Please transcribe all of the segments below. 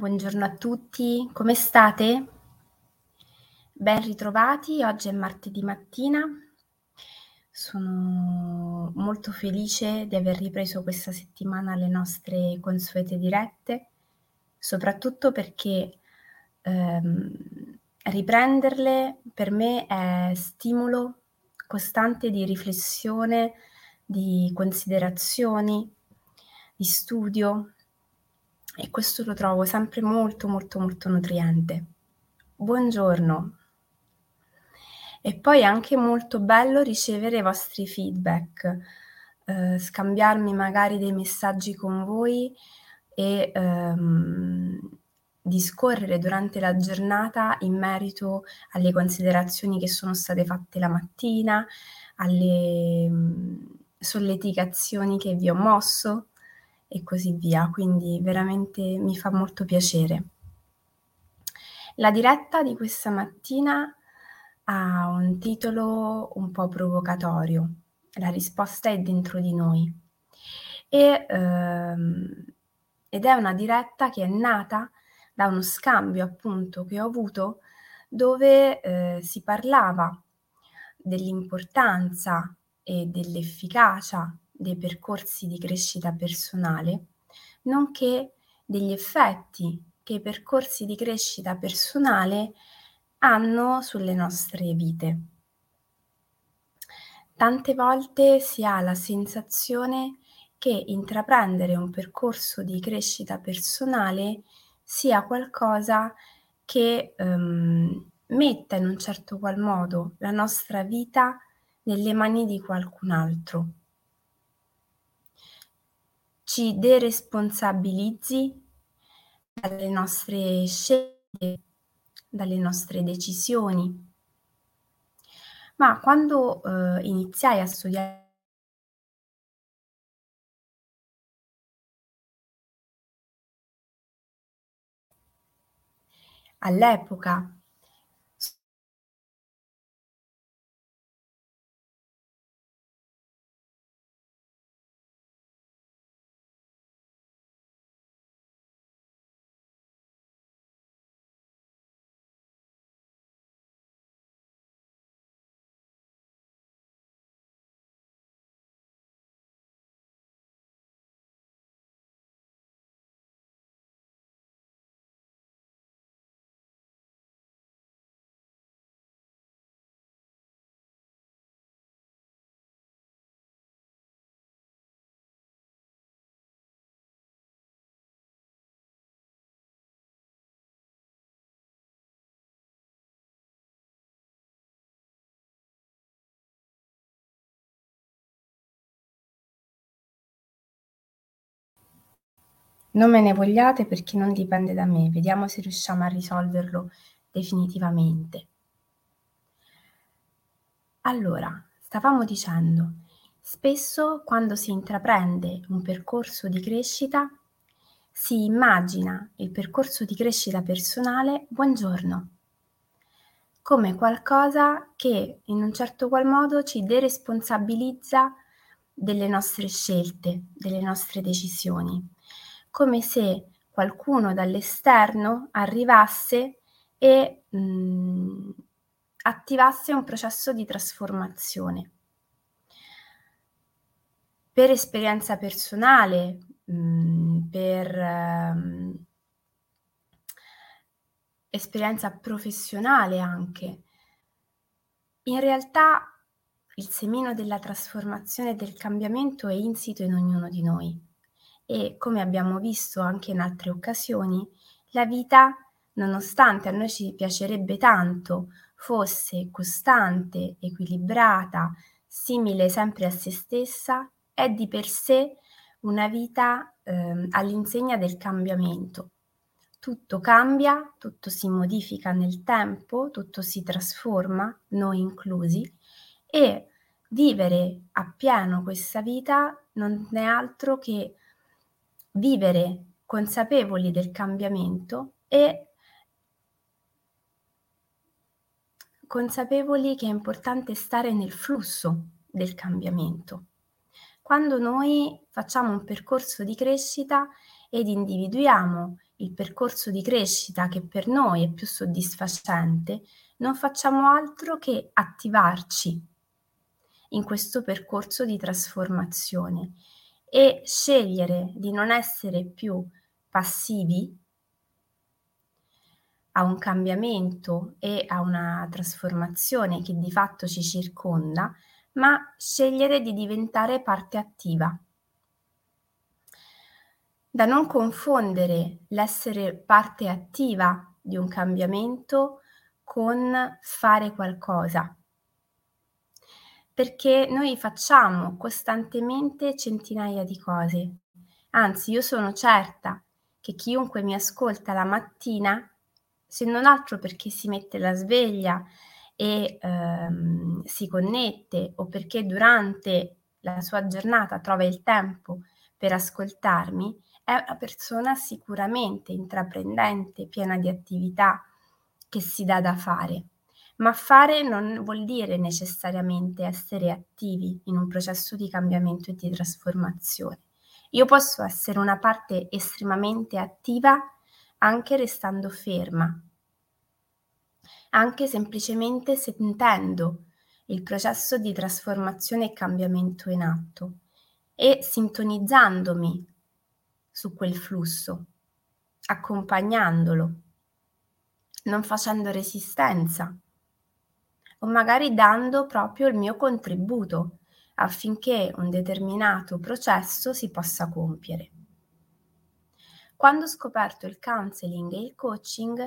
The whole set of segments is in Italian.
Buongiorno a tutti, come state? Ben ritrovati, oggi è martedì mattina. Sono molto felice di aver ripreso questa settimana le nostre consuete dirette, soprattutto perché ehm, riprenderle per me è stimolo costante di riflessione, di considerazioni, di studio e questo lo trovo sempre molto molto molto nutriente. Buongiorno. E poi è anche molto bello ricevere i vostri feedback, eh, scambiarmi magari dei messaggi con voi e ehm, discorrere durante la giornata in merito alle considerazioni che sono state fatte la mattina, alle mh, mm, solleticazioni che vi ho mosso e così via, quindi veramente mi fa molto piacere. La diretta di questa mattina ha un titolo un po' provocatorio, la risposta è dentro di noi. E, ehm, ed è una diretta che è nata da uno scambio appunto che ho avuto dove eh, si parlava dell'importanza e dell'efficacia dei percorsi di crescita personale, nonché degli effetti che i percorsi di crescita personale hanno sulle nostre vite. Tante volte si ha la sensazione che intraprendere un percorso di crescita personale sia qualcosa che um, metta in un certo qual modo la nostra vita nelle mani di qualcun altro ci deresponsabilizzi dalle nostre scelte, dalle nostre decisioni. Ma quando eh, iniziai a studiare all'epoca Non me ne vogliate perché non dipende da me, vediamo se riusciamo a risolverlo definitivamente. Allora, stavamo dicendo, spesso quando si intraprende un percorso di crescita, si immagina il percorso di crescita personale, buongiorno, come qualcosa che in un certo qual modo ci deresponsabilizza delle nostre scelte, delle nostre decisioni come se qualcuno dall'esterno arrivasse e mh, mhmm, attivasse un processo di trasformazione. Per esperienza personale, mh, mhmm, per eh, esperienza professionale anche, in realtà il semino della trasformazione e del cambiamento è insito in ognuno di noi e come abbiamo visto anche in altre occasioni, la vita, nonostante a noi ci piacerebbe tanto fosse costante, equilibrata, simile sempre a se stessa, è di per sé una vita eh, all'insegna del cambiamento. Tutto cambia, tutto si modifica nel tempo, tutto si trasforma, noi inclusi, e vivere appieno questa vita non è altro che vivere consapevoli del cambiamento e consapevoli che è importante stare nel flusso del cambiamento. Quando noi facciamo un percorso di crescita ed individuiamo il percorso di crescita che per noi è più soddisfacente, non facciamo altro che attivarci in questo percorso di trasformazione e scegliere di non essere più passivi a un cambiamento e a una trasformazione che di fatto ci circonda, ma scegliere di diventare parte attiva. Da non confondere l'essere parte attiva di un cambiamento con fare qualcosa. Perché noi facciamo costantemente centinaia di cose. Anzi, io sono certa che chiunque mi ascolta la mattina se non altro perché si mette la sveglia e ehm, si connette o perché durante la sua giornata trova il tempo per ascoltarmi, è una persona sicuramente intraprendente, piena di attività che si dà da fare. Ma fare non vuol dire necessariamente essere attivi in un processo di cambiamento e di trasformazione. Io posso essere una parte estremamente attiva anche restando ferma, anche semplicemente sentendo il processo di trasformazione e cambiamento in atto e sintonizzandomi su quel flusso, accompagnandolo, non facendo resistenza o magari dando proprio il mio contributo affinché un determinato processo si possa compiere. Quando ho scoperto il counseling e il coaching,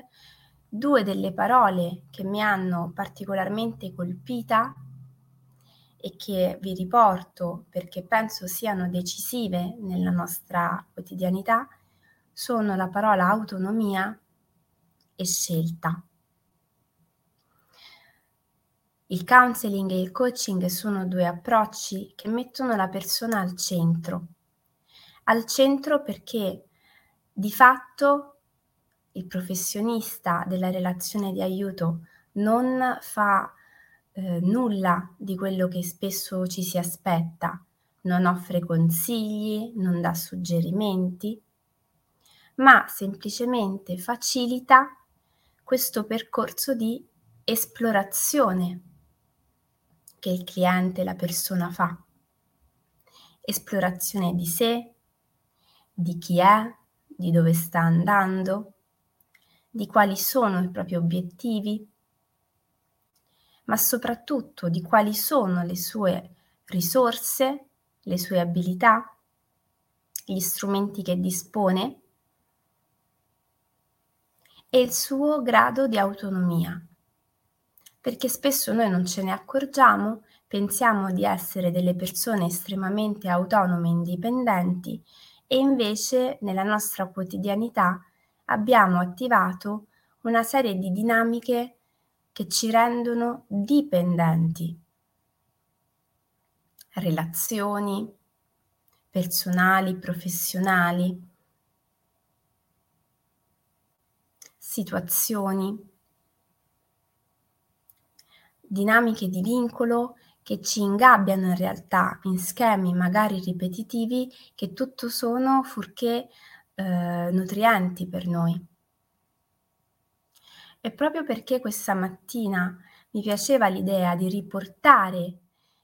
due delle parole che mi hanno particolarmente colpita e che vi riporto perché penso siano decisive nella nostra quotidianità sono la parola autonomia e scelta. Il counseling e il coaching sono due approcci che mettono la persona al centro. Al centro perché di fatto il professionista della relazione di aiuto non fa eh, nulla di quello che spesso ci si aspetta, non offre consigli, non dà suggerimenti, ma semplicemente facilita questo percorso di esplorazione che il cliente, la persona fa. Esplorazione di sé, di chi è, di dove sta andando, di quali sono i propri obiettivi, ma soprattutto di quali sono le sue risorse, le sue abilità, gli strumenti che dispone e il suo grado di autonomia. Perché spesso noi non ce ne accorgiamo, pensiamo di essere delle persone estremamente autonome e indipendenti e invece nella nostra quotidianità abbiamo attivato una serie di dinamiche che ci rendono dipendenti. Relazioni personali, professionali, situazioni, dinamiche di vincolo che ci ingabbiano in realtà in schemi magari ripetitivi che tutto sono furché eh, nutrienti per noi. E proprio perché questa mattina mi piaceva l'idea di riportare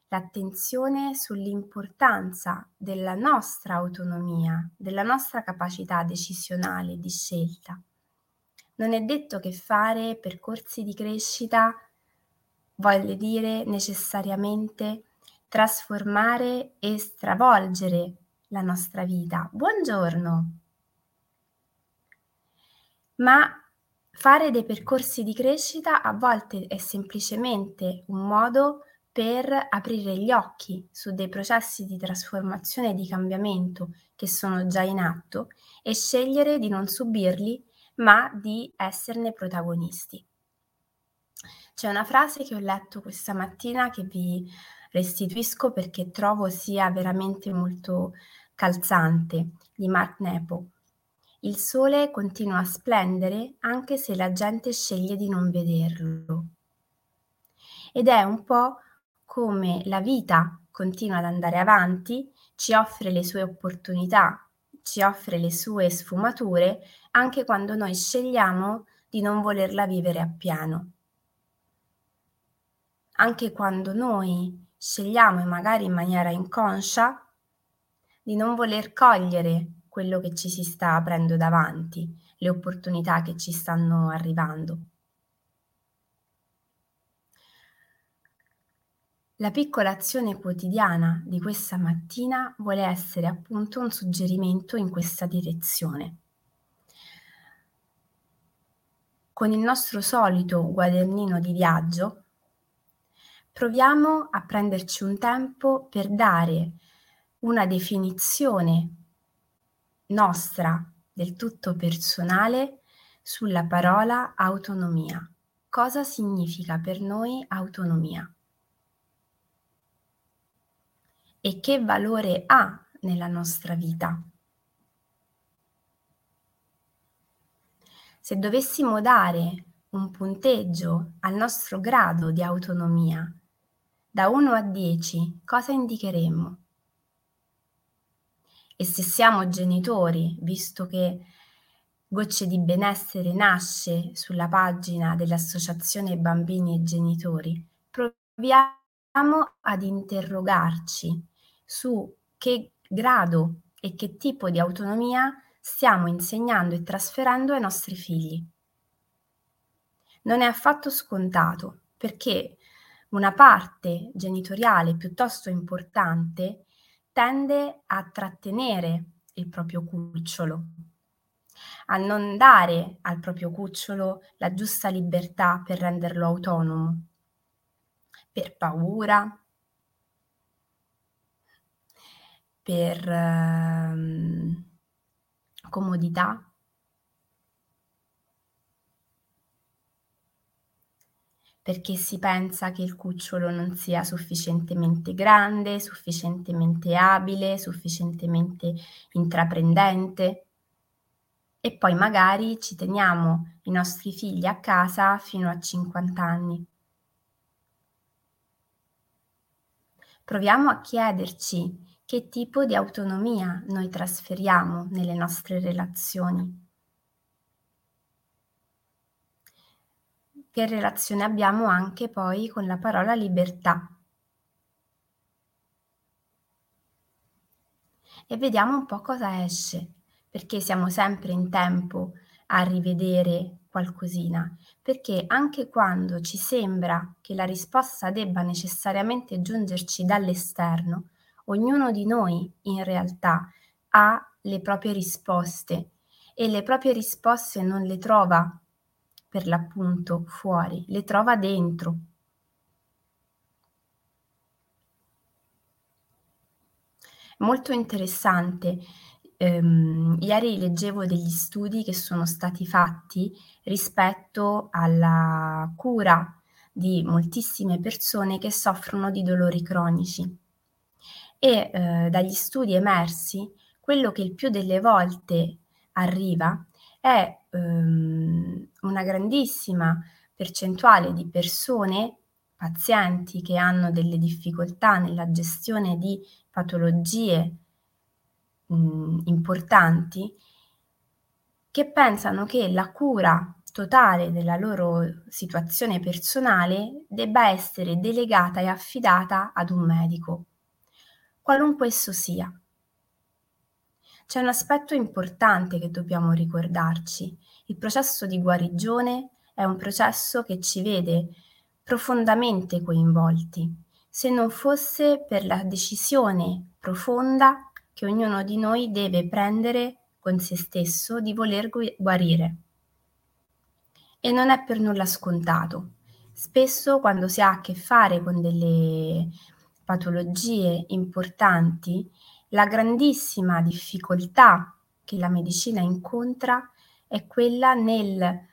l'attenzione sull'importanza della nostra autonomia, della nostra capacità decisionale di scelta. Non è detto che fare percorsi di crescita voglio dire necessariamente trasformare e stravolgere la nostra vita. Buongiorno! Ma fare dei percorsi di crescita a volte è semplicemente un modo per aprire gli occhi su dei processi di trasformazione e di cambiamento che sono già in atto e scegliere di non subirli, ma di esserne protagonisti. C'è una frase che ho letto questa mattina che vi restituisco perché trovo sia veramente molto calzante di Mark Nepo. Il sole continua a splendere anche se la gente sceglie di non vederlo. Ed è un po' come la vita continua ad andare avanti, ci offre le sue opportunità, ci offre le sue sfumature anche quando noi scegliamo di non volerla vivere appieno. Anche quando noi scegliamo, magari in maniera inconscia, di non voler cogliere quello che ci si sta aprendo davanti, le opportunità che ci stanno arrivando. La piccola azione quotidiana di questa mattina vuole essere appunto un suggerimento in questa direzione. Con il nostro solito quadernino di viaggio proviamo a prenderci un tempo per dare una definizione nostra del tutto personale sulla parola autonomia. Cosa significa per noi autonomia? e che valore ha nella nostra vita. Se dovessimo dare un punteggio al nostro grado di autonomia, da 1 a 10, cosa indicheremmo? E se siamo genitori, visto che Gocce di benessere nasce sulla pagina dell'Associazione Bambini e Genitori, proviamo ad interrogarci su che grado e che tipo di autonomia stiamo insegnando e trasferendo ai nostri figli. Non è affatto scontato perché una parte genitoriale piuttosto importante tende a trattenere il proprio cucciolo, a non dare al proprio cucciolo la giusta libertà per renderlo autonomo, per paura, per ehm, comodità. Perché si pensa che il cucciolo non sia sufficientemente grande, sufficientemente abile, sufficientemente intraprendente. E poi magari ci teniamo i nostri figli a casa fino a 50 anni. Proviamo a chiederci che tipo di autonomia noi trasferiamo nelle nostre relazioni. Che relazione abbiamo anche poi con la parola libertà. E vediamo un po' cosa esce, perché siamo sempre in tempo a rivedere qualcosina, perché anche quando ci sembra che la risposta debba necessariamente giungerci dall'esterno, ognuno di noi in realtà ha le proprie risposte e le proprie risposte non le trova per l'appunto fuori, le trova dentro. Molto interessante. Um, ieri leggevo degli studi che sono stati fatti rispetto alla cura di moltissime persone che soffrono di dolori cronici e eh, dagli studi emersi quello che il più delle volte arriva è ehm, una grandissima percentuale di persone, pazienti che hanno delle difficoltà nella gestione di patologie mh, importanti, che pensano che la cura totale della loro situazione personale debba essere delegata e affidata ad un medico qualunque esso sia. C'è un aspetto importante che dobbiamo ricordarci. Il processo di guarigione è un processo che ci vede profondamente coinvolti, se non fosse per la decisione profonda che ognuno di noi deve prendere con se stesso di voler guarire. E non è per nulla scontato. Spesso quando si ha a che fare con delle patologie importanti, la grandissima difficoltà che la medicina incontra è quella nel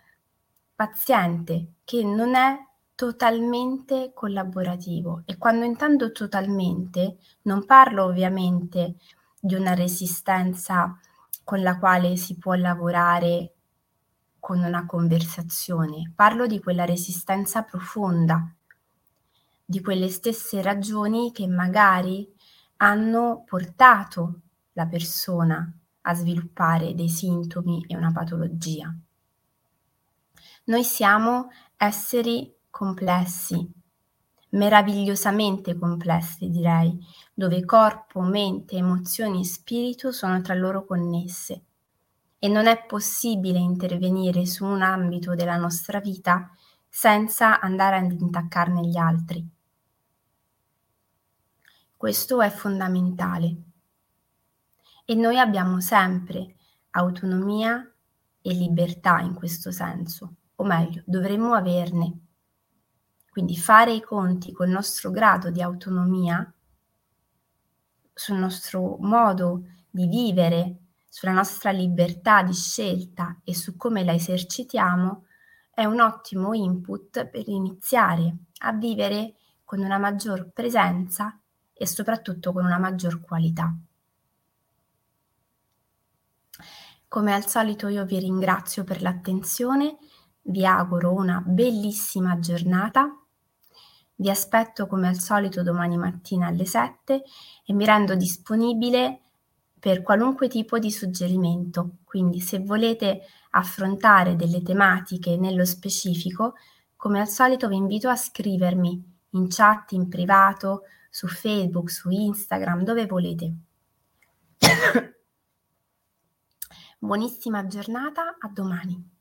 paziente che non è totalmente collaborativo. E quando intendo totalmente non parlo ovviamente di una resistenza con la quale si può lavorare con una conversazione, parlo di quella resistenza profonda di quelle stesse ragioni che magari hanno portato la persona a sviluppare dei sintomi e una patologia. Noi siamo esseri complessi, meravigliosamente complessi direi, dove corpo, mente, emozioni e spirito sono tra loro connesse e non è possibile intervenire su un ambito della nostra vita senza andare ad intaccarne gli altri. Questo è fondamentale e noi abbiamo sempre autonomia e libertà in questo senso, o meglio, dovremmo averne. Quindi fare i conti col nostro grado di autonomia, sul nostro modo di vivere, sulla nostra libertà di scelta e su come la esercitiamo, è un ottimo input per iniziare a vivere con una maggior presenza e soprattutto con una maggior qualità. Come al solito io vi ringrazio per l'attenzione, vi auguro una bellissima giornata, vi aspetto come al solito domani mattina alle 7 e mi rendo disponibile per qualunque tipo di suggerimento. Quindi se volete affrontare delle tematiche nello specifico, come al solito vi invito a scrivermi in chat, in privato, su Facebook, su Instagram, dove volete. Buonissima giornata, a domani.